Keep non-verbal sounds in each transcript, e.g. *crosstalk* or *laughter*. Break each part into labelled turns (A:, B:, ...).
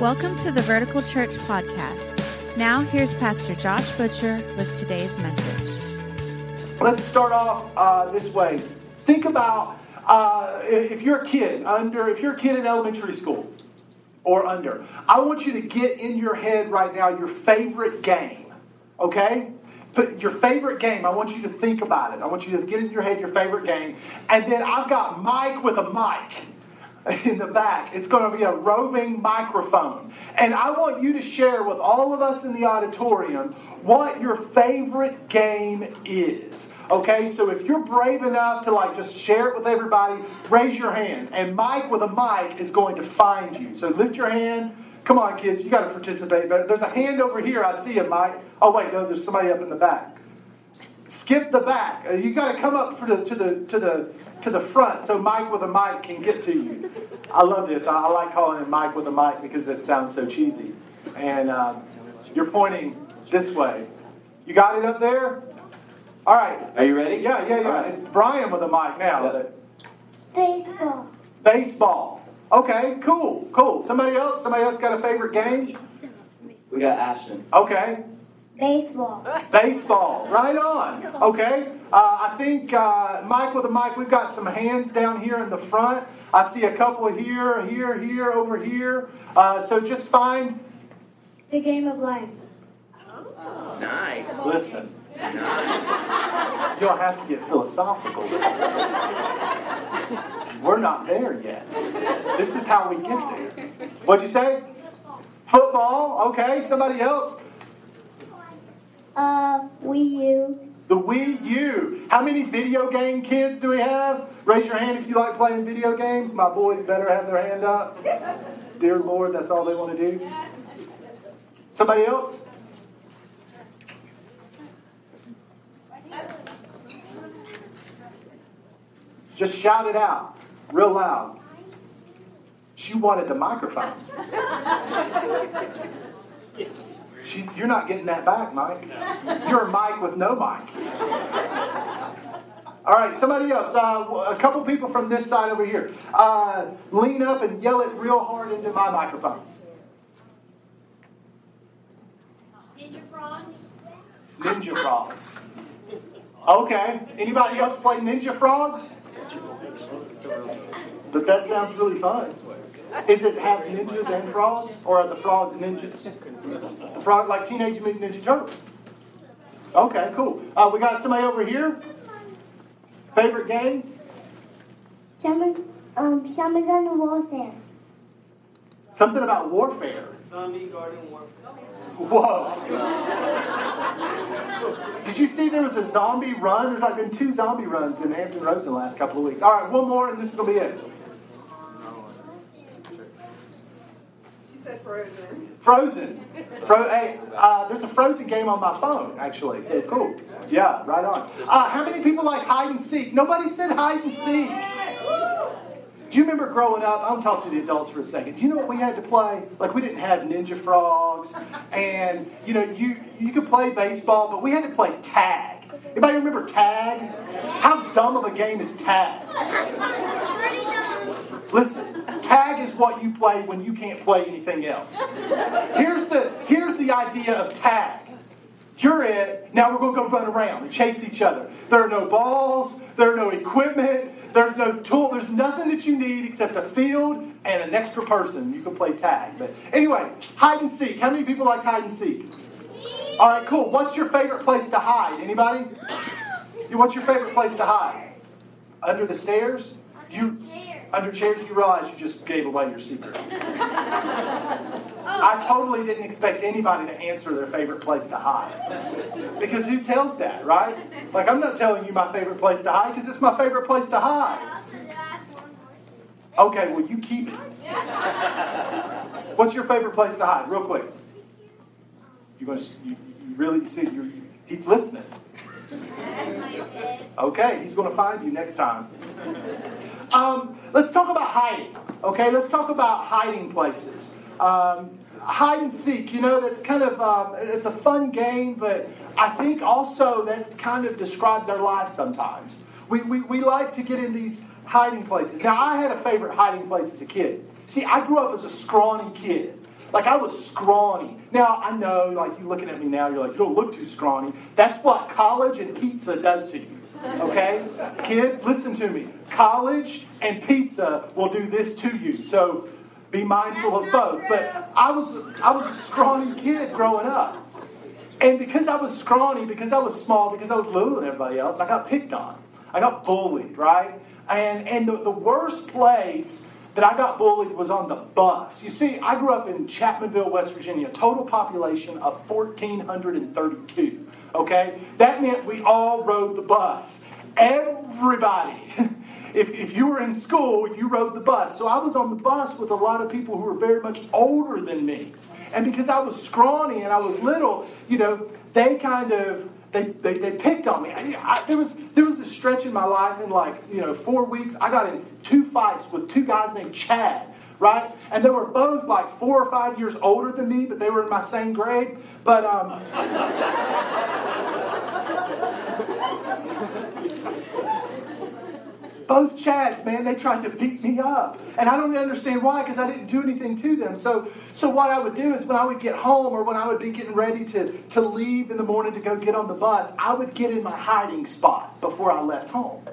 A: Welcome to the Vertical Church Podcast. Now, here's Pastor Josh Butcher with today's message.
B: Let's start off uh, this way. Think about uh, if you're a kid under, if you're a kid in elementary school or under. I want you to get in your head right now your favorite game. Okay, Put your favorite game. I want you to think about it. I want you to get in your head your favorite game, and then I've got Mike with a mic *laughs* in the back. It's going to be a roving microphone. And I want you to share with all of us in the auditorium what your favorite game is. Okay, so if you're brave enough to like just share it with everybody, raise your hand. And Mike with a mic is going to find you. So lift your hand. Come on, kids, you got to participate better. There's a hand over here. I see it, Mike. Oh, wait, no, there's somebody up in the back. Skip the back. Uh, you got to come up for the, to the to the to the front so Mike with a mic can get to you. I love this. I, I like calling him Mike with a mic because it sounds so cheesy. And um, you're pointing this way. You got it up there? All right.
C: Are you ready?
B: Yeah, yeah, yeah.
C: Right.
B: It's Brian with a mic now.
D: Baseball.
B: Baseball. Okay, cool, cool. Somebody else? Somebody else got a favorite game?
C: We got Ashton.
B: Okay,
D: Baseball.
B: Baseball, right on. Okay, uh, I think uh, Mike with a mic. We've got some hands down here in the front. I see a couple here, here, here, over here. Uh, so just find.
D: The game of life.
C: Nice.
B: Listen, you'll have to get philosophical. We're not there yet. This is how we get there. What'd you say? Football. Okay. Somebody else.
D: Uh, Wii U.
B: The Wii U. How many video game kids do we have? Raise your hand if you like playing video games. My boys better have their hand up. *laughs* Dear Lord, that's all they want to do. Somebody else? Just shout it out real loud. She wanted the microphone. *laughs* She's, you're not getting that back, Mike. You're a Mike with no Mike. All right, somebody else. Uh, a couple people from this side over here. Uh, lean up and yell it real hard into my microphone.
D: Ninja frogs.
B: Ninja frogs. Okay. Anybody else play Ninja frogs? But that sounds really fun. Is it have ninjas and frogs, or are the frogs ninjas? The frog like Teenage Mutant Ninja Turtles. Okay, cool. Uh, we got somebody over here. Favorite game?
D: Shaman, um, Shaman Gun Warfare.
B: Something about warfare.
E: Zombie Garden Warfare.
B: Whoa. Did you see there was a zombie run? There's like been two zombie runs in Hampton Roads in the last couple of weeks. All right, one more, and this will be it.
E: She said Frozen.
B: Frozen. Fro- hey, uh, there's a Frozen game on my phone, actually. So cool. Yeah, right on. Uh, how many people like hide and seek? Nobody said hide and seek. Do you remember growing up? I'll talk to the adults for a second. Do you know what we had to play? Like we didn't have Ninja Frogs, and you know you you could play baseball, but we had to play tag. Anybody remember tag? How dumb of a game is tag? *laughs* Listen, tag is what you play when you can't play anything else. Here's the here's the idea of tag. You're it. Now we're going to go run around and chase each other. There are no balls. There are no equipment. There's no tool. There's nothing that you need except a field and an extra person. You can play tag. But anyway, hide and seek. How many people like hide and seek? All right, cool. What's your favorite place to hide? Anybody? What's your favorite place to hide? Under the stairs? You under chairs? You realize you just gave away your secret. *laughs* I totally didn't expect anybody to answer their favorite place to hide. Because who tells that, right? Like, I'm not telling you my favorite place to hide because it's my favorite place to hide. Okay, well, you keep it. *laughs* What's your favorite place to hide, real quick? You going to you, you really you see you he's listening. Okay, he's going to find you next time. Um, let's talk about hiding. Okay, let's talk about hiding places. Um, hide and seek, you know, that's kind of um, it's a fun game, but I think also that kind of describes our lives sometimes. We, we, we like to get in these hiding places. Now, I had a favorite hiding place as a kid. See, I grew up as a scrawny kid. Like, I was scrawny. Now, I know, like, you looking at me now, you're like, you don't look too scrawny. That's what college and pizza does to you. Okay? Kids, listen to me. College and pizza will do this to you. So be mindful of both. But I was I was a scrawny kid growing up. And because I was scrawny, because I was small, because I was little than everybody else, I got picked on. I got bullied, right? And and the, the worst place that I got bullied was on the bus. You see, I grew up in Chapmanville, West Virginia, total population of 1,432. Okay? That meant we all rode the bus. Everybody. *laughs* If, if you were in school, you rode the bus. So I was on the bus with a lot of people who were very much older than me. And because I was scrawny and I was little, you know, they kind of they, they, they picked on me. I, I, there was there was a stretch in my life in like you know four weeks. I got in two fights with two guys named Chad, right? And they were both like four or five years older than me, but they were in my same grade. But um, *laughs* both Chads, man, they tried to beat me up. And I don't understand why, because I didn't do anything to them. So, so what I would do is when I would get home or when I would be getting ready to, to leave in the morning to go get on the bus, I would get in my hiding spot before I left home.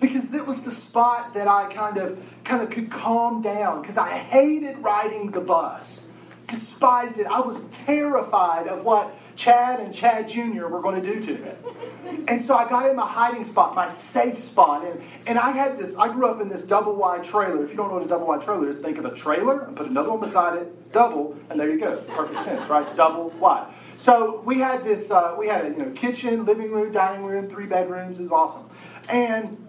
B: Because that was the spot that I kind of kind of could calm down because I hated riding the bus despised it. I was terrified of what Chad and Chad Jr. were going to do to me. And so I got in my hiding spot, my safe spot. And, and I had this, I grew up in this double wide trailer. If you don't know what a double wide trailer is, think of a trailer and put another one beside it, double, and there you go. Perfect sense, right? Double wide. So we had this, uh, we had a you know, kitchen, living room, dining room, three bedrooms. It was awesome. And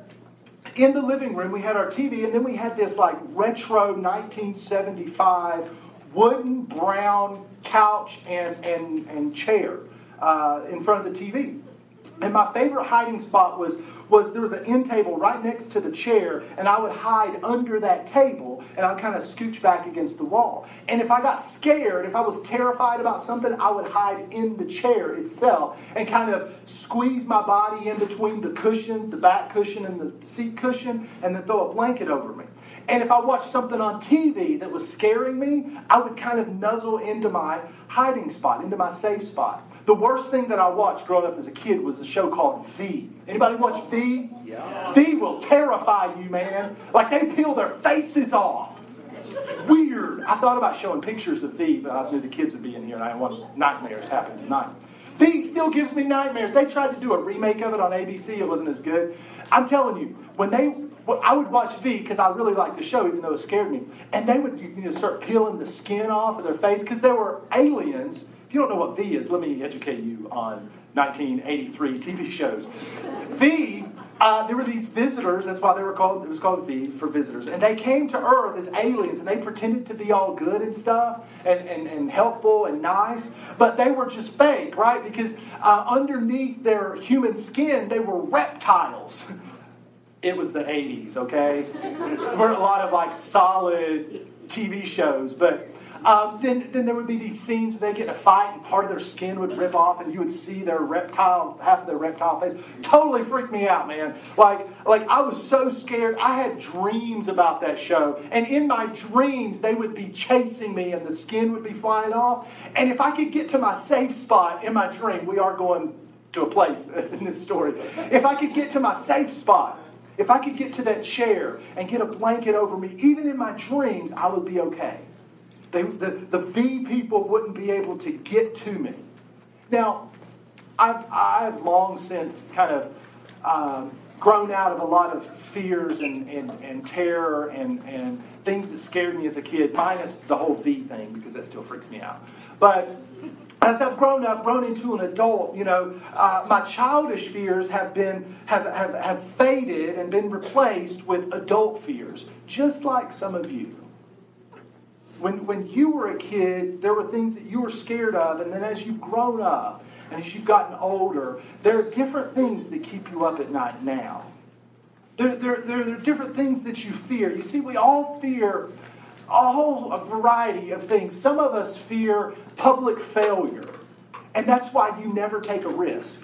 B: in the living room, we had our TV, and then we had this like retro 1975 wooden brown couch and, and, and chair uh, in front of the TV. And my favorite hiding spot was, was there was an end table right next to the chair, and I would hide under that table and I'd kind of scooch back against the wall. And if I got scared, if I was terrified about something, I would hide in the chair itself and kind of squeeze my body in between the cushions, the back cushion and the seat cushion, and then throw a blanket over me. And if I watched something on TV that was scaring me, I would kind of nuzzle into my hiding spot, into my safe spot. The worst thing that I watched growing up as a kid was a show called V. Anybody watch V? Yeah. V will terrify you, man. Like they peel their faces off. It's weird. I thought about showing pictures of V, but I knew the kids would be in here and I didn't want nightmares to happen tonight. V still gives me nightmares. They tried to do a remake of it on ABC. It wasn't as good. I'm telling you, when they I would watch V because I really liked the show, even though it scared me. And they would you know, start peeling the skin off of their face because there were aliens. If you don't know what V is, let me educate you on 1983 TV *laughs* shows. V, uh, there were these visitors. That's why they were called. It was called V for visitors. And they came to Earth as aliens, and they pretended to be all good and stuff, and, and, and helpful and nice. But they were just fake, right? Because uh, underneath their human skin, they were reptiles. *laughs* it was the 80s, okay? there were a lot of like solid TV shows, but um, then, then there would be these scenes where they get in a fight and part of their skin would rip off and you would see their reptile, half of their reptile face. Totally freaked me out, man. Like, like I was so scared. I had dreams about that show. And in my dreams, they would be chasing me and the skin would be flying off. And if I could get to my safe spot in my dream, we are going to a place that's *laughs* in this story. If I could get to my safe spot, if I could get to that chair and get a blanket over me, even in my dreams, I would be okay. They, the, the V people wouldn't be able to get to me. Now, I've, I've long since kind of um, grown out of a lot of fears and, and, and terror and, and things that scared me as a kid, minus the whole V thing, because that still freaks me out. But as I've grown up, grown into an adult, you know, uh, my childish fears have been have, have, have faded and been replaced with adult fears, just like some of you. When, when you were a kid, there were things that you were scared of, and then as you've grown up and as you've gotten older, there are different things that keep you up at night now. There, there, there, there are different things that you fear. You see, we all fear a whole variety of things. Some of us fear public failure, and that's why you never take a risk.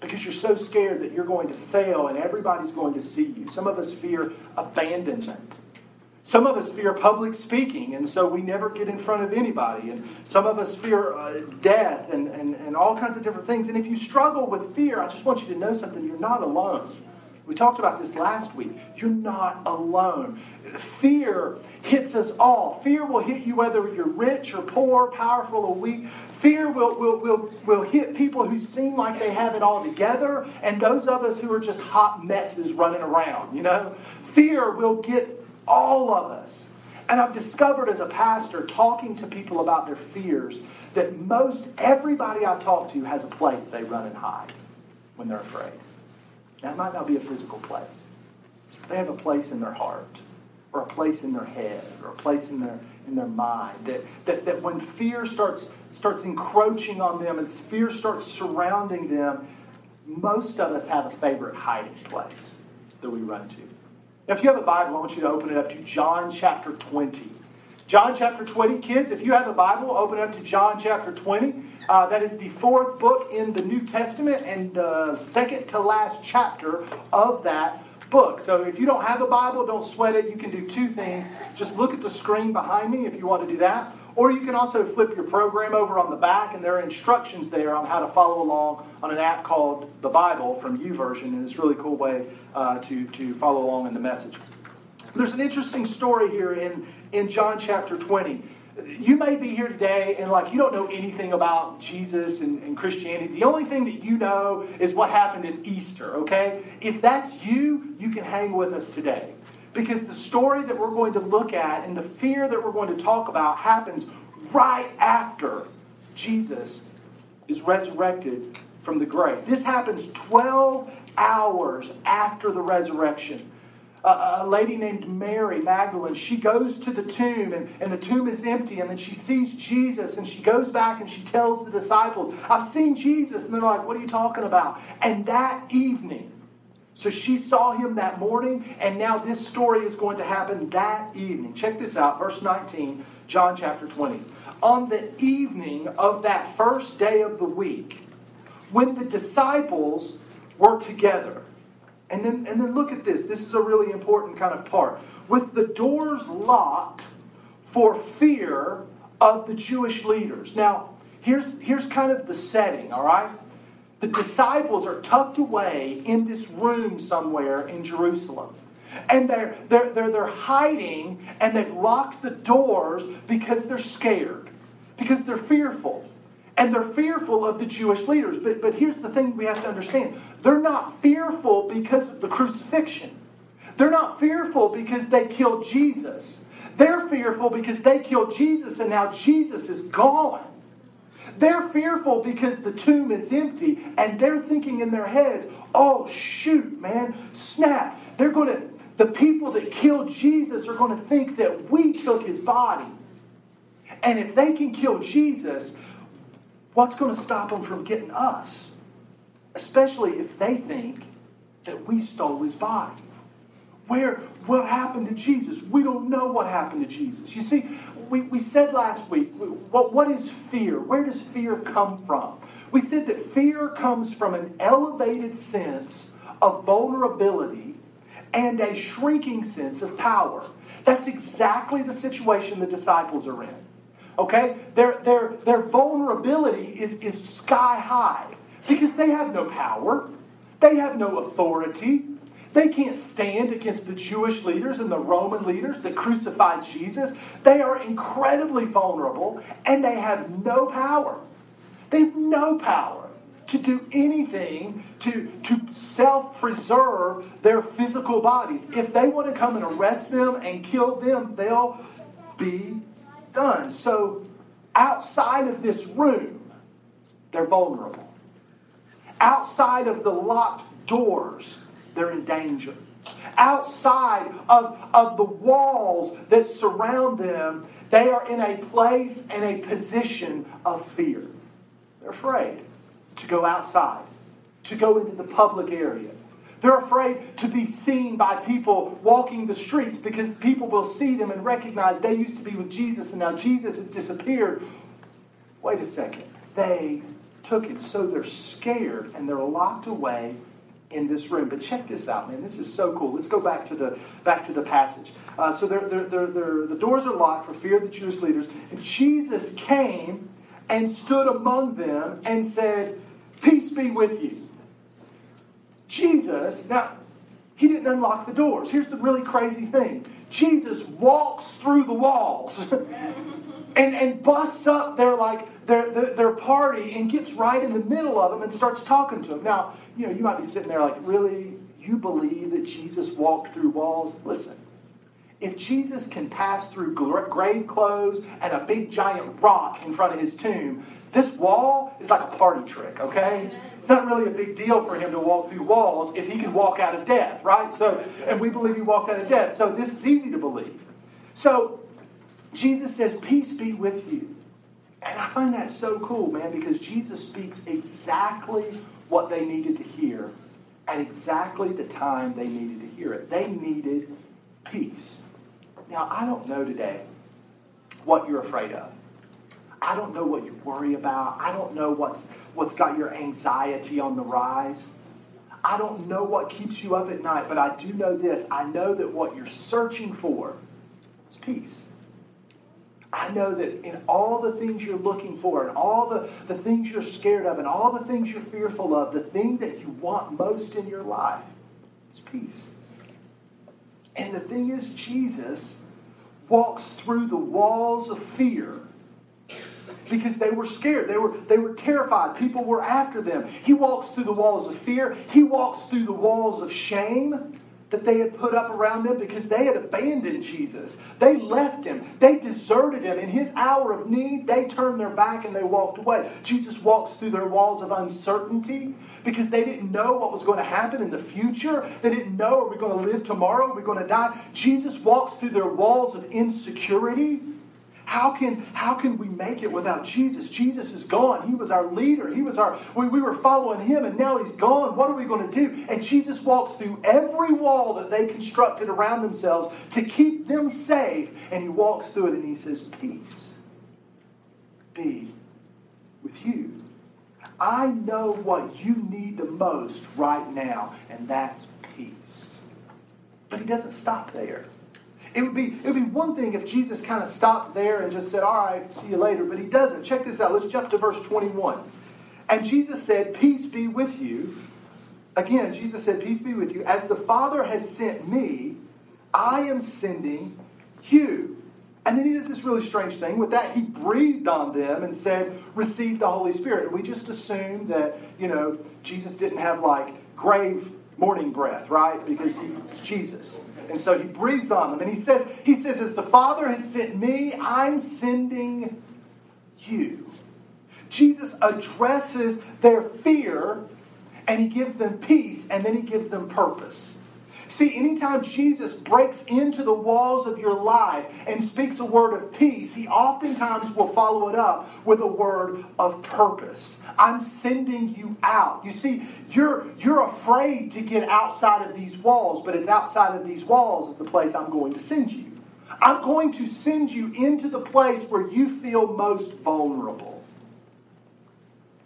B: because you're so scared that you're going to fail and everybody's going to see you. Some of us fear abandonment. Some of us fear public speaking, and so we never get in front of anybody. And some of us fear uh, death and, and, and all kinds of different things. And if you struggle with fear, I just want you to know something you're not alone. We talked about this last week. You're not alone. Fear hits us all. Fear will hit you whether you're rich or poor, powerful or weak. Fear will, will, will, will hit people who seem like they have it all together and those of us who are just hot messes running around, you know? Fear will get all of us. And I've discovered as a pastor, talking to people about their fears, that most everybody I talk to has a place they run and hide when they're afraid. It might not be a physical place. They have a place in their heart, or a place in their head, or a place in their in their mind. That, that, that when fear starts starts encroaching on them and fear starts surrounding them, most of us have a favorite hiding place that we run to. Now, if you have a Bible, I want you to open it up to John chapter 20. John chapter 20, kids, if you have a Bible, open it up to John chapter 20. Uh, that is the fourth book in the New Testament and the second to last chapter of that book. So if you don't have a Bible, don't sweat it. You can do two things. Just look at the screen behind me if you want to do that. Or you can also flip your program over on the back, and there are instructions there on how to follow along on an app called the Bible from YouVersion, and it's a really cool way uh, to, to follow along in the message. There's an interesting story here in, in John chapter 20. You may be here today and like you don't know anything about Jesus and, and Christianity. The only thing that you know is what happened at Easter, okay? If that's you, you can hang with us today. Because the story that we're going to look at and the fear that we're going to talk about happens right after Jesus is resurrected from the grave. This happens 12 hours after the resurrection. A lady named Mary Magdalene, she goes to the tomb and, and the tomb is empty, and then she sees Jesus and she goes back and she tells the disciples, I've seen Jesus. And they're like, What are you talking about? And that evening, so she saw him that morning, and now this story is going to happen that evening. Check this out, verse 19, John chapter 20. On the evening of that first day of the week, when the disciples were together, and then, and then look at this. This is a really important kind of part. With the doors locked for fear of the Jewish leaders. Now, here's, here's kind of the setting, all right? The disciples are tucked away in this room somewhere in Jerusalem. And they're, they're, they're, they're hiding and they've locked the doors because they're scared, because they're fearful. And they're fearful of the Jewish leaders. But, but here's the thing we have to understand they're not fearful because of the crucifixion, they're not fearful because they killed Jesus. They're fearful because they killed Jesus and now Jesus is gone. They're fearful because the tomb is empty and they're thinking in their heads, oh, shoot, man, snap. They're going to, the people that killed Jesus are going to think that we took his body. And if they can kill Jesus, what's going to stop them from getting us? Especially if they think that we stole his body. Where, what happened to Jesus? We don't know what happened to Jesus. You see, we, we said last week, what, what is fear? Where does fear come from? We said that fear comes from an elevated sense of vulnerability and a shrinking sense of power. That's exactly the situation the disciples are in. Okay? Their, their, their vulnerability is, is sky high because they have no power, they have no authority, they can't stand against the Jewish leaders and the Roman leaders that crucified Jesus. They are incredibly vulnerable and they have no power. They have no power to do anything to, to self preserve their physical bodies. If they want to come and arrest them and kill them, they'll be done. So, outside of this room, they're vulnerable. Outside of the locked doors, they're in danger. Outside of, of the walls that surround them, they are in a place and a position of fear. They're afraid to go outside, to go into the public area. They're afraid to be seen by people walking the streets because people will see them and recognize they used to be with Jesus and now Jesus has disappeared. Wait a second. They took it. So they're scared and they're locked away in this room. But check this out, man. This is so cool. Let's go back to the back to the passage. Uh, so they're, they're, they're, the doors are locked for fear of the Jewish leaders. And Jesus came and stood among them and said, Peace be with you. Jesus, now, he didn't unlock the doors. Here's the really crazy thing Jesus walks through the walls *laughs* and, and busts up their, like, their, their, their party and gets right in the middle of them and starts talking to them. Now, you know, you might be sitting there like, really? You believe that Jesus walked through walls? Listen, if Jesus can pass through grave clothes and a big giant rock in front of his tomb, this wall is like a party trick, okay? It's not really a big deal for him to walk through walls if he can walk out of death, right? So, and we believe he walked out of death. So this is easy to believe. So Jesus says, Peace be with you. And I find that so cool, man, because Jesus speaks exactly what they needed to hear at exactly the time they needed to hear it. They needed peace. Now, I don't know today what you're afraid of. I don't know what you worry about. I don't know what's, what's got your anxiety on the rise. I don't know what keeps you up at night, but I do know this. I know that what you're searching for is peace. I know that in all the things you're looking for, and all the, the things you're scared of, and all the things you're fearful of, the thing that you want most in your life is peace. And the thing is, Jesus walks through the walls of fear because they were scared. They were, they were terrified. People were after them. He walks through the walls of fear. He walks through the walls of shame that they had put up around them because they had abandoned Jesus. They left him. They deserted him. In his hour of need, they turned their back and they walked away. Jesus walks through their walls of uncertainty because they didn't know what was going to happen in the future. They didn't know, are we going to live tomorrow? Are we going to die? Jesus walks through their walls of insecurity how can, how can we make it without Jesus? Jesus is gone. He was our leader. He was our, we, we were following him and now he's gone. What are we going to do? And Jesus walks through every wall that they constructed around themselves to keep them safe. And he walks through it and he says, Peace be with you. I know what you need the most right now, and that's peace. But he doesn't stop there. It would be it would be one thing if Jesus kind of stopped there and just said, "All right, see you later," but he doesn't. Check this out. Let's jump to verse 21. And Jesus said, "Peace be with you." Again, Jesus said, "Peace be with you. As the Father has sent me, I am sending you." And then he does this really strange thing. With that, he breathed on them and said, Receive the Holy Spirit. We just assume that, you know, Jesus didn't have like grave morning breath, right? Because he's Jesus. And so he breathes on them. And he says, he says, as the Father has sent me, I'm sending you. Jesus addresses their fear and he gives them peace and then he gives them purpose. See, anytime Jesus breaks into the walls of your life and speaks a word of peace, he oftentimes will follow it up with a word of purpose. I'm sending you out. You see, you're, you're afraid to get outside of these walls, but it's outside of these walls is the place I'm going to send you. I'm going to send you into the place where you feel most vulnerable.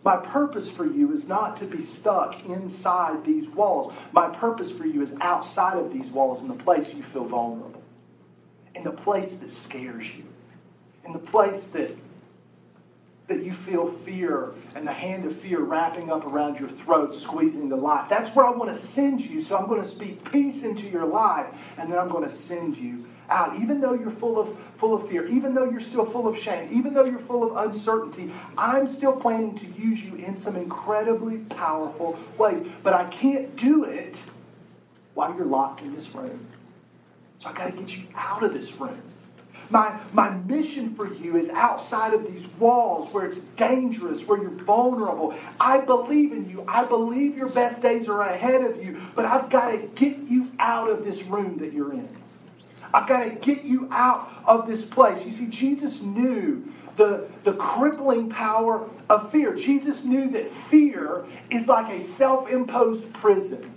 B: My purpose for you is not to be stuck inside these walls. My purpose for you is outside of these walls in the place you feel vulnerable, in the place that scares you, in the place that, that you feel fear and the hand of fear wrapping up around your throat, squeezing the life. That's where I want to send you. So I'm going to speak peace into your life, and then I'm going to send you out, even though you're full of, full of fear, even though you're still full of shame, even though you're full of uncertainty, I'm still planning to use you in some incredibly powerful ways. But I can't do it while you're locked in this room. So I got to get you out of this room. My, my mission for you is outside of these walls where it's dangerous, where you're vulnerable. I believe in you. I believe your best days are ahead of you, but I've got to get you out of this room that you're in. I've got to get you out of this place. You see, Jesus knew the, the crippling power of fear. Jesus knew that fear is like a self imposed prison.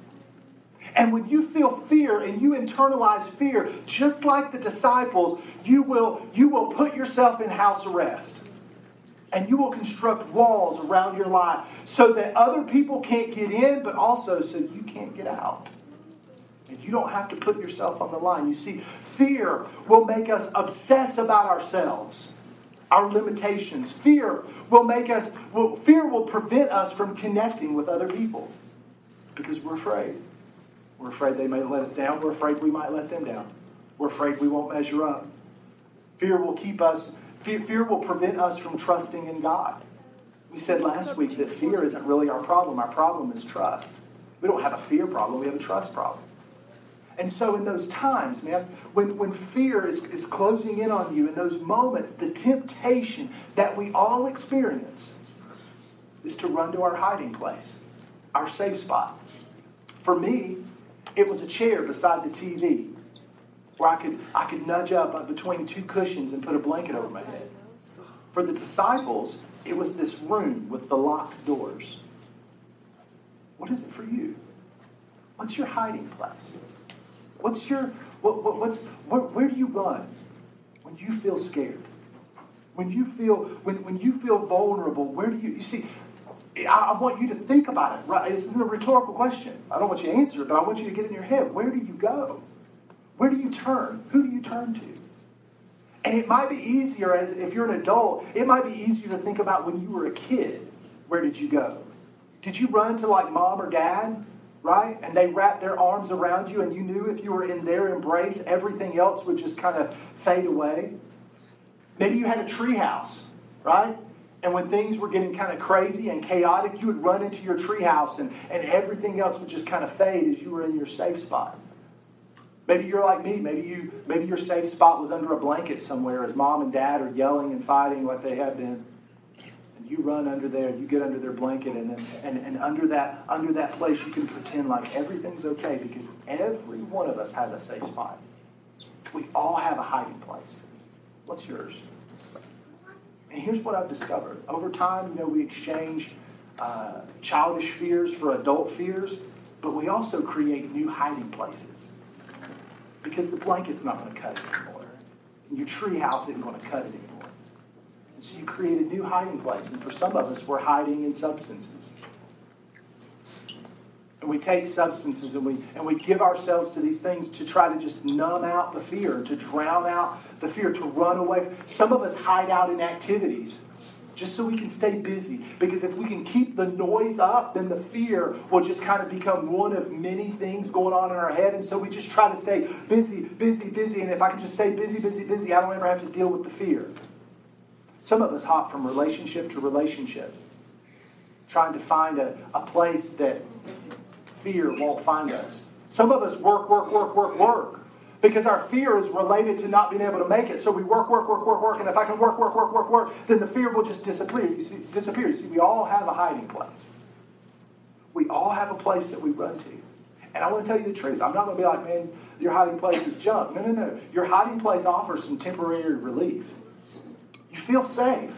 B: And when you feel fear and you internalize fear, just like the disciples, you will, you will put yourself in house arrest. And you will construct walls around your life so that other people can't get in, but also so you can't get out. And you don't have to put yourself on the line. You see, fear will make us obsess about ourselves, our limitations. Fear will make us, will, fear will prevent us from connecting with other people because we're afraid. We're afraid they may let us down. We're afraid we might let them down. We're afraid we won't measure up. Fear will keep us, fear, fear will prevent us from trusting in God. We said last week that fear isn't really our problem. Our problem is trust. We don't have a fear problem, we have a trust problem. And so, in those times, man, when, when fear is, is closing in on you, in those moments, the temptation that we all experience is to run to our hiding place, our safe spot. For me, it was a chair beside the TV where I could, I could nudge up between two cushions and put a blanket over my head. For the disciples, it was this room with the locked doors. What is it for you? What's your hiding place? What's your what, what, what's what, where do you run when you feel scared? When you feel when, when you feel vulnerable, where do you you see? I, I want you to think about it. Right? This isn't a rhetorical question. I don't want you to answer it, but I want you to get in your head. Where do you go? Where do you turn? Who do you turn to? And it might be easier as if you're an adult, it might be easier to think about when you were a kid. Where did you go? Did you run to like mom or dad? Right? And they wrapped their arms around you, and you knew if you were in their embrace, everything else would just kind of fade away. Maybe you had a treehouse, right? And when things were getting kind of crazy and chaotic, you would run into your treehouse, and, and everything else would just kind of fade as you were in your safe spot. Maybe you're like me. Maybe you maybe your safe spot was under a blanket somewhere as mom and dad are yelling and fighting like they have been you run under there, you get under their blanket, and, then, and, and under, that, under that place, you can pretend like everything's okay because every one of us has a safe spot. We all have a hiding place. What's yours? And here's what I've discovered. Over time, you know, we exchange uh, childish fears for adult fears, but we also create new hiding places because the blanket's not going to cut it anymore. And your tree house isn't going to cut it anymore. And so you create a new hiding place. And for some of us, we're hiding in substances. And we take substances and we, and we give ourselves to these things to try to just numb out the fear, to drown out the fear, to run away. Some of us hide out in activities just so we can stay busy. Because if we can keep the noise up, then the fear will just kind of become one of many things going on in our head. And so we just try to stay busy, busy, busy. And if I can just stay busy, busy, busy, I don't ever have to deal with the fear. Some of us hop from relationship to relationship, trying to find a, a place that fear won't find us. Some of us work, work, work, work, work. Because our fear is related to not being able to make it. So we work, work, work, work, work. And if I can work, work, work, work, work, then the fear will just disappear. You see, disappear. You see, we all have a hiding place. We all have a place that we run to. And I want to tell you the truth. I'm not going to be like, man, your hiding place is junk. No, no, no. Your hiding place offers some temporary relief. You feel safe.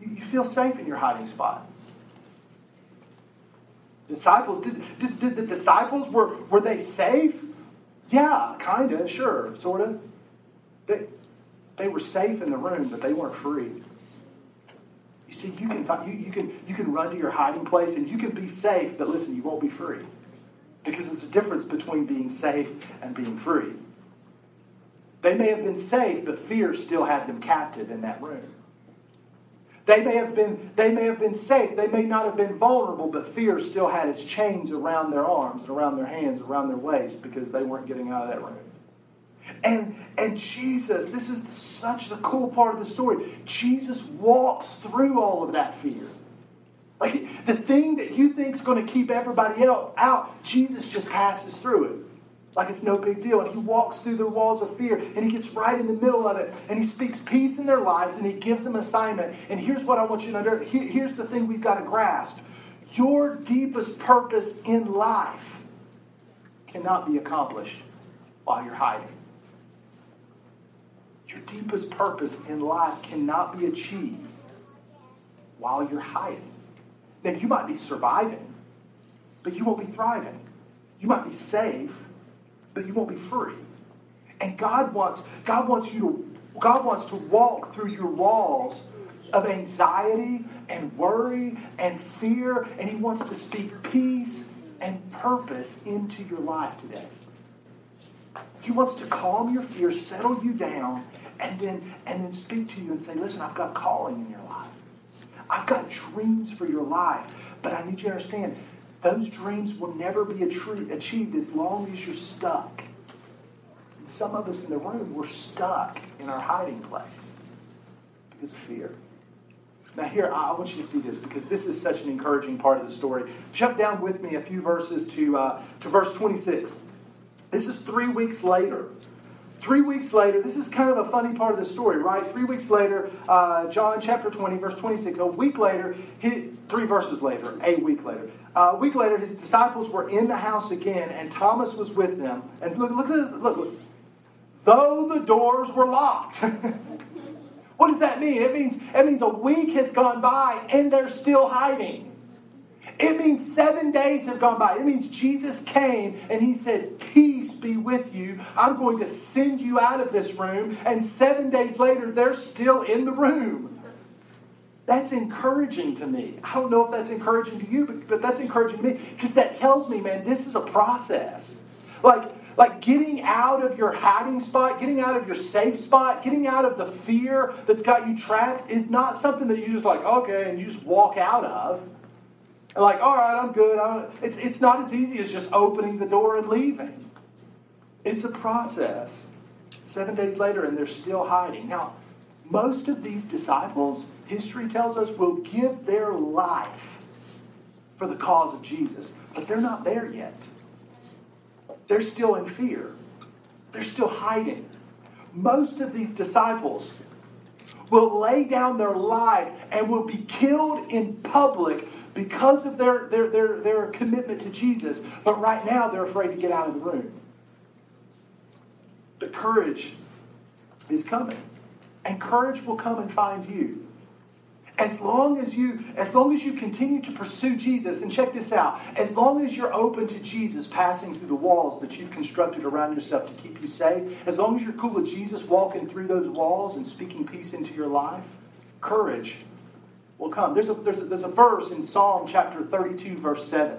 B: You, feel safe in your hiding spot. Disciples, did, did, did the disciples, were, were they safe? Yeah, kind of, sure, sort of. They, they were safe in the room, but they weren't free. You see, you can, find, you, you, can, you can run to your hiding place and you can be safe, but listen, you won't be free. Because there's a difference between being safe and being free. They may have been safe, but fear still had them captive in that room. They may have been, they may have been safe. They may not have been vulnerable, but fear still had its chains around their arms and around their hands, around their waist, because they weren't getting out of that room. And, and Jesus, this is such the cool part of the story. Jesus walks through all of that fear. Like the thing that you think is going to keep everybody else out, Jesus just passes through it like it's no big deal. And he walks through the walls of fear and he gets right in the middle of it and he speaks peace in their lives and he gives them assignment. And here's what I want you to know here's the thing we've got to grasp your deepest purpose in life cannot be accomplished while you're hiding. Your deepest purpose in life cannot be achieved while you're hiding. Now, you might be surviving, but you won't be thriving. You might be safe, but you won't be free. And God wants, God wants you to, God wants to walk through your walls of anxiety and worry and fear, and He wants to speak peace and purpose into your life today. He wants to calm your fear, settle you down, and then, and then speak to you and say, Listen, I've got calling in your life. I've got dreams for your life, but I need you to understand those dreams will never be achieved as long as you're stuck. And some of us in the room, we're stuck in our hiding place because of fear. Now, here, I want you to see this because this is such an encouraging part of the story. Jump down with me a few verses to, uh, to verse 26. This is three weeks later. Three weeks later, this is kind of a funny part of the story, right? Three weeks later, uh, John chapter 20, verse 26. A week later, he, three verses later, a week later. A week later, his disciples were in the house again, and Thomas was with them. And look, look at this. Look, look. Though the doors were locked. *laughs* what does that mean? It means, it means a week has gone by and they're still hiding. It means seven days have gone by. It means Jesus came and he said, Peace be with you. I'm going to send you out of this room. And seven days later, they're still in the room. That's encouraging to me. I don't know if that's encouraging to you, but, but that's encouraging to me because that tells me, man, this is a process. Like, like getting out of your hiding spot, getting out of your safe spot, getting out of the fear that's got you trapped is not something that you just like, okay, and you just walk out of. Like, all right, I'm good. I'm, it's, it's not as easy as just opening the door and leaving. It's a process. Seven days later, and they're still hiding. Now, most of these disciples, history tells us, will give their life for the cause of Jesus, but they're not there yet. They're still in fear, they're still hiding. Most of these disciples will lay down their life and will be killed in public because of their, their, their, their commitment to Jesus, but right now they're afraid to get out of the room. But courage is coming. And courage will come and find you. As long as you as long as you continue to pursue Jesus, and check this out, as long as you're open to Jesus passing through the walls that you've constructed around yourself to keep you safe, as long as you're cool with Jesus walking through those walls and speaking peace into your life, courage will come. There's a, there's a, there's a verse in Psalm chapter 32, verse 7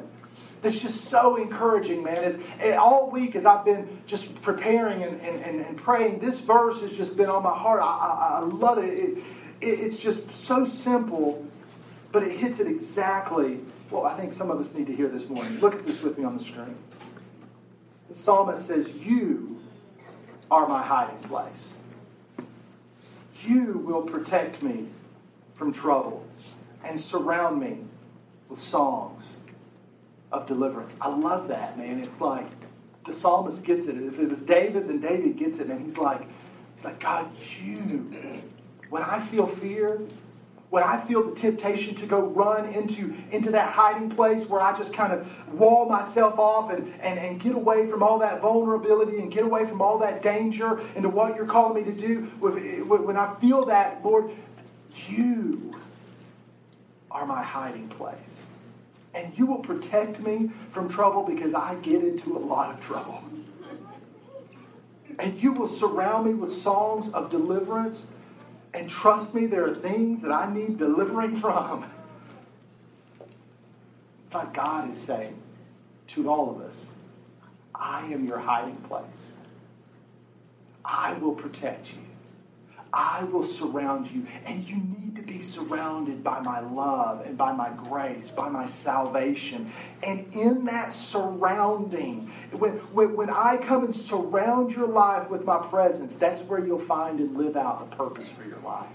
B: that's just so encouraging, man. Is eh, all week as I've been just preparing and, and, and, and, praying, this verse has just been on my heart. I, I, I love it. It, it. It's just so simple, but it hits it exactly. Well, I think some of us need to hear this morning. Look at this with me on the screen. The psalmist says, You are my hiding place. You will protect me from trouble and surround me with songs of deliverance. I love that, man. It's like the psalmist gets it. If it was David, then David gets it, and he's like, he's like, God, you. When I feel fear, when I feel the temptation to go run into, into that hiding place where I just kind of wall myself off and, and, and get away from all that vulnerability and get away from all that danger into what you're calling me to do, when I feel that, Lord, you are my hiding place. And you will protect me from trouble because I get into a lot of trouble. And you will surround me with songs of deliverance. And trust me, there are things that I need delivering from. It's like God is saying to all of us I am your hiding place. I will protect you. I will surround you. And you need to be surrounded by my love and by my grace, by my salvation. And in that surrounding, when, when, when I come and surround your life with my presence, that's where you'll find and live out the purpose for your life.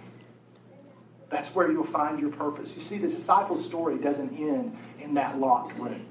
B: That's where you'll find your purpose. You see, the disciples' story doesn't end in that locked room.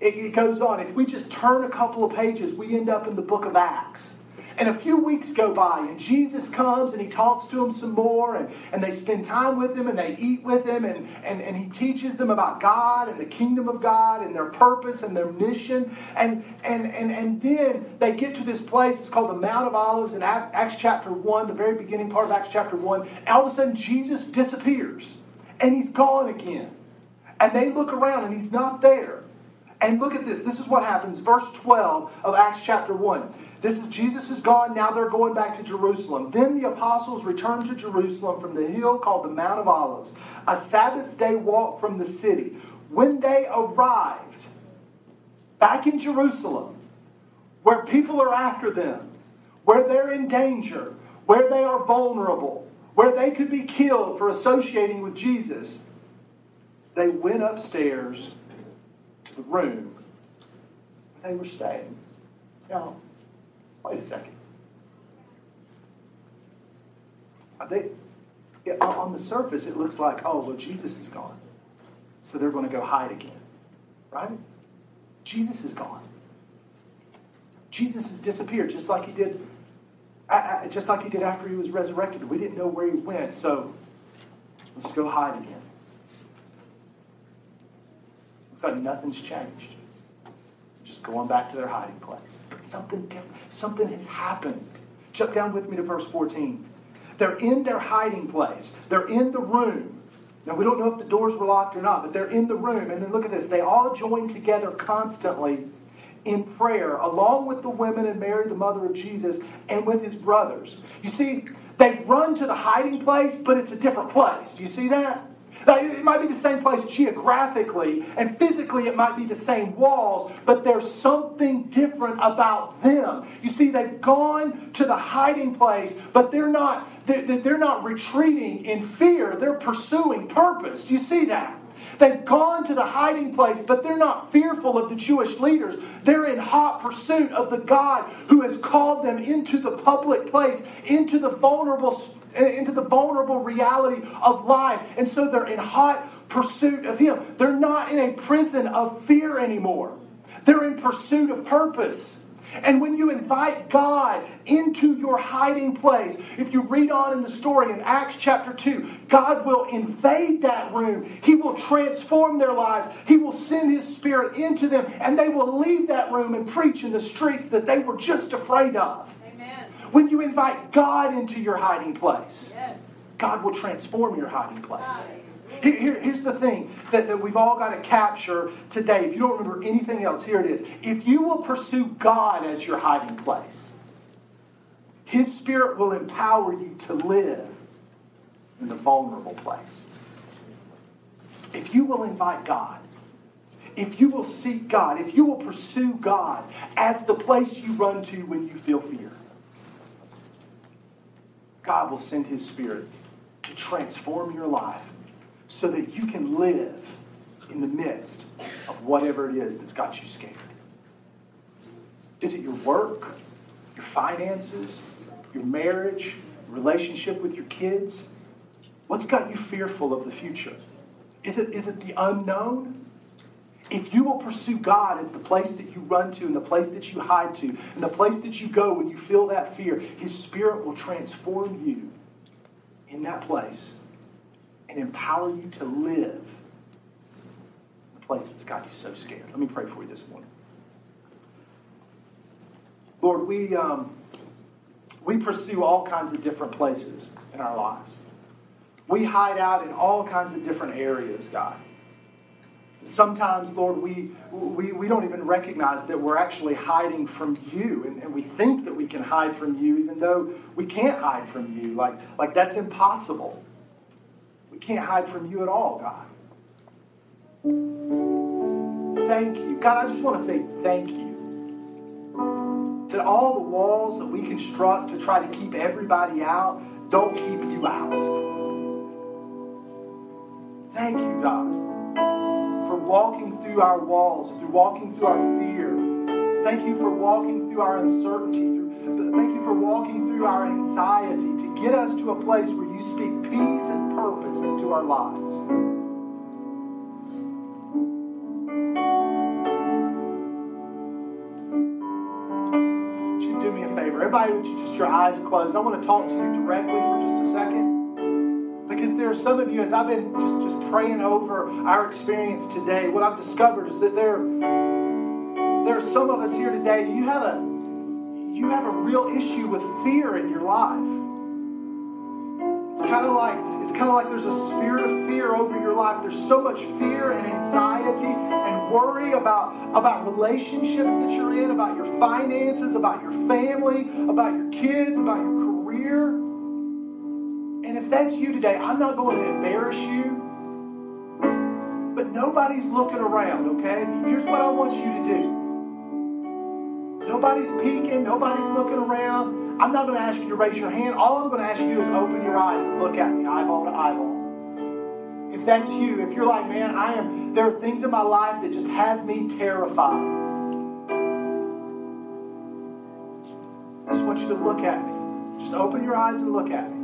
B: It, it goes on. If we just turn a couple of pages, we end up in the book of Acts. And a few weeks go by, and Jesus comes and he talks to them some more, and, and they spend time with him and they eat with him, and, and, and he teaches them about God and the kingdom of God and their purpose and their mission. And, and, and, and then they get to this place, it's called the Mount of Olives in Acts chapter 1, the very beginning part of Acts chapter 1. And all of a sudden, Jesus disappears, and he's gone again. And they look around, and he's not there. And look at this. This is what happens. Verse 12 of Acts chapter 1. This is Jesus is gone. Now they're going back to Jerusalem. Then the apostles returned to Jerusalem from the hill called the Mount of Olives, a Sabbath day walk from the city. When they arrived back in Jerusalem, where people are after them, where they're in danger, where they are vulnerable, where they could be killed for associating with Jesus, they went upstairs to the room where they were staying. Now, wait a second. They, on the surface, it looks like, oh, well, Jesus is gone. So they're going to go hide again. Right? Jesus is gone. Jesus has disappeared, just like he did, just like he did after he was resurrected. We didn't know where he went, so let's go hide again. Looks like nothing's changed. Just going back to their hiding place. But something different, something has happened. Jump down with me to verse 14. They're in their hiding place. They're in the room. Now, we don't know if the doors were locked or not, but they're in the room. And then look at this. They all join together constantly in prayer, along with the women and Mary, the mother of Jesus, and with his brothers. You see, they run to the hiding place, but it's a different place. Do you see that? It might be the same place geographically, and physically it might be the same walls, but there's something different about them. You see, they've gone to the hiding place, but they're not, they're not retreating in fear, they're pursuing purpose. Do you see that? They've gone to the hiding place, but they're not fearful of the Jewish leaders. They're in hot pursuit of the God who has called them into the public place, into the vulnerable into the vulnerable reality of life. And so they're in hot pursuit of Him. They're not in a prison of fear anymore, they're in pursuit of purpose. And when you invite God into your hiding place, if you read on in the story in Acts chapter 2, God will invade that room. He will transform their lives. He will send His Spirit into them, and they will leave that room and preach in the streets that they were just afraid of. When you invite God into your hiding place, yes. God will transform your hiding place. Here, here, here's the thing that, that we've all got to capture today. If you don't remember anything else, here it is. If you will pursue God as your hiding place, His Spirit will empower you to live in the vulnerable place. If you will invite God, if you will seek God, if you will pursue God as the place you run to when you feel fear, God will send His Spirit to transform your life so that you can live in the midst of whatever it is that's got you scared. Is it your work, your finances, your marriage, relationship with your kids? What's got you fearful of the future? Is it, is it the unknown? If you will pursue God as the place that you run to and the place that you hide to and the place that you go when you feel that fear, His Spirit will transform you in that place and empower you to live in the place that's got you so scared. Let me pray for you this morning. Lord, we, um, we pursue all kinds of different places in our lives. We hide out in all kinds of different areas, God. Sometimes, Lord, we, we, we don't even recognize that we're actually hiding from you. And, and we think that we can hide from you, even though we can't hide from you. Like, like that's impossible. We can't hide from you at all, God. Thank you. God, I just want to say thank you. That all the walls that we construct to try to keep everybody out don't keep you out. Thank you, God walking through our walls, through walking through our fear. Thank you for walking through our uncertainty. Thank you for walking through our anxiety to get us to a place where you speak peace and purpose into our lives. Would you do me a favor? Everybody, would you just your eyes closed? I want to talk to you directly for just a. Are some of you, as I've been just, just praying over our experience today, what I've discovered is that there, there are some of us here today, you have a you have a real issue with fear in your life. It's kind of like it's kind of like there's a spirit of fear over your life. There's so much fear and anxiety and worry about, about relationships that you're in, about your finances, about your family, about your kids, about your career. And if that's you today, I'm not going to embarrass you. But nobody's looking around, okay? Here's what I want you to do. Nobody's peeking, nobody's looking around. I'm not going to ask you to raise your hand. All I'm going to ask you to do is open your eyes and look at me, eyeball to eyeball. If that's you, if you're like, man, I am, there are things in my life that just have me terrified. I just want you to look at me. Just open your eyes and look at me.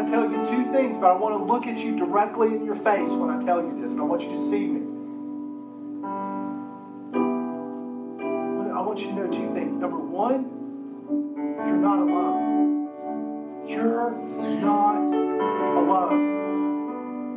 B: Want to tell you two things, but I want to look at you directly in your face when I tell you this, and I want you to see me. I want you to know two things. Number one, you're not alone. You're not alone.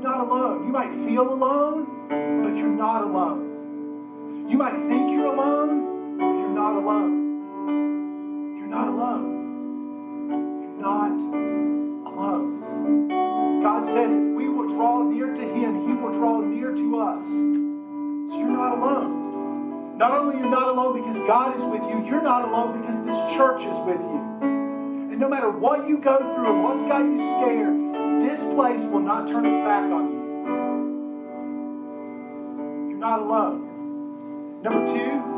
B: You're not alone. You might feel alone, but you're not alone. You might think you're alone, but you're not alone. You're not alone. You're not alone. God says if we will draw near to Him, He will draw near to us. So you're not alone. Not only you're not alone because God is with you, you're not alone because this church is with you. And no matter what you go through and what's got you scared, this place will not turn its back on you. You're not alone. Number two,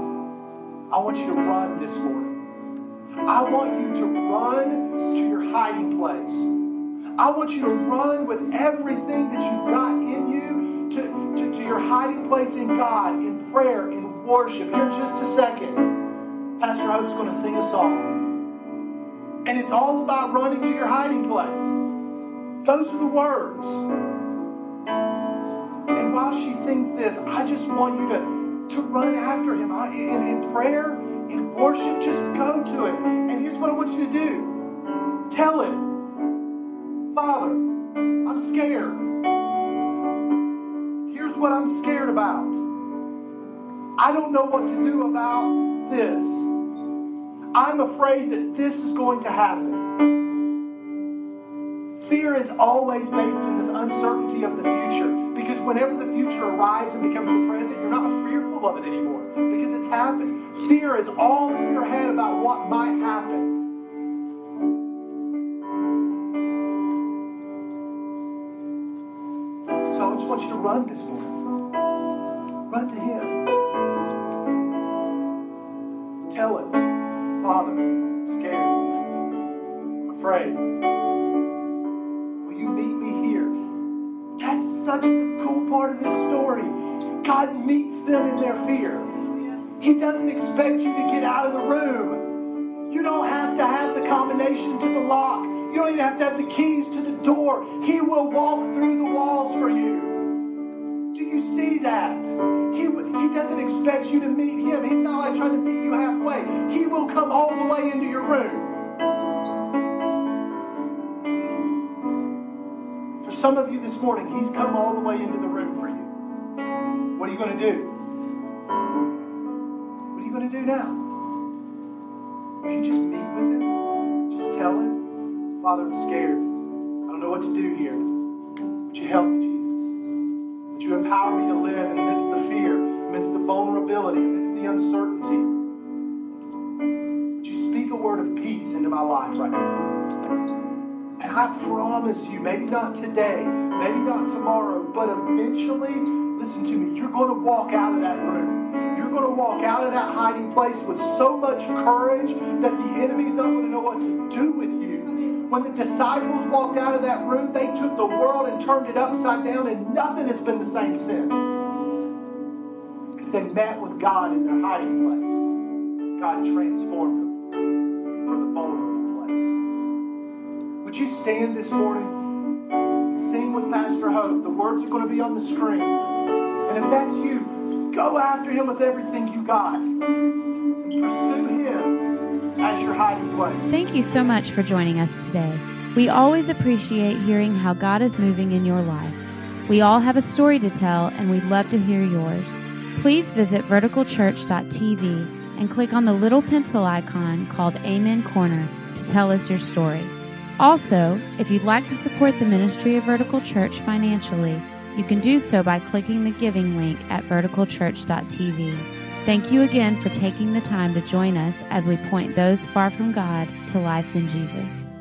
B: I want you to run this morning. I want you to run to your hiding place. I want you to run with everything that you've got in you to, to, to your hiding place in God, in prayer, in worship. Here just a second, Pastor Hope's going to sing a song. And it's all about running to your hiding place. Those are the words. And while she sings this, I just want you to, to run after him I, in, in prayer, in worship. Just go to it. And here's what I want you to do tell him, Father, I'm scared. Here's what I'm scared about. I don't know what to do about this. I'm afraid that this is going to happen. Fear is always based in the uncertainty of the future because whenever the future arrives and becomes the present, you're not fearful of it anymore because it's happened. Fear is all in your head about what might happen. Want you to run this morning. Run to Him. Tell him, Father, I'm scared. I'm afraid. Will you meet me here? That's such the cool part of this story. God meets them in their fear. He doesn't expect you to get out of the room. You don't have to have the combination to the lock. You don't even have to have the keys to the door. He will walk through the walls for you. You see that? He, he doesn't expect you to meet him. He's not like trying to meet you halfway. He will come all the way into your room. For some of you this morning, he's come all the way into the room for you. What are you going to do? What are you going to do now? Will you just meet with him? Just tell him, Father, I'm scared. I don't know what to do here. Would you help me, you empower me to live amidst the fear, amidst the vulnerability, amidst the uncertainty? Would you speak a word of peace into my life right now? And I promise you, maybe not today, maybe not tomorrow, but eventually, listen to me, you're going to walk out of that room. You're going to walk out of that hiding place with so much courage that the enemy's not going to know what to do with you. When the disciples walked out of that room, they took the world and turned it upside down, and nothing has been the same since. Because they met with God in their hiding place. God transformed them for the vulnerable place. Would you stand this morning? Sing with Pastor Hope. The words are going to be on the screen. And if that's you, go after him with everything you got. Pursue him as your hiding place.
A: Thank you so much for joining us today. We always appreciate hearing how God is moving in your life. We all have a story to tell, and we'd love to hear yours. Please visit verticalchurch.tv and click on the little pencil icon called Amen Corner to tell us your story. Also, if you'd like to support the ministry of Vertical Church financially, you can do so by clicking the giving link at verticalchurch.tv. Thank you again for taking the time to join us as we point those far from God to life in Jesus.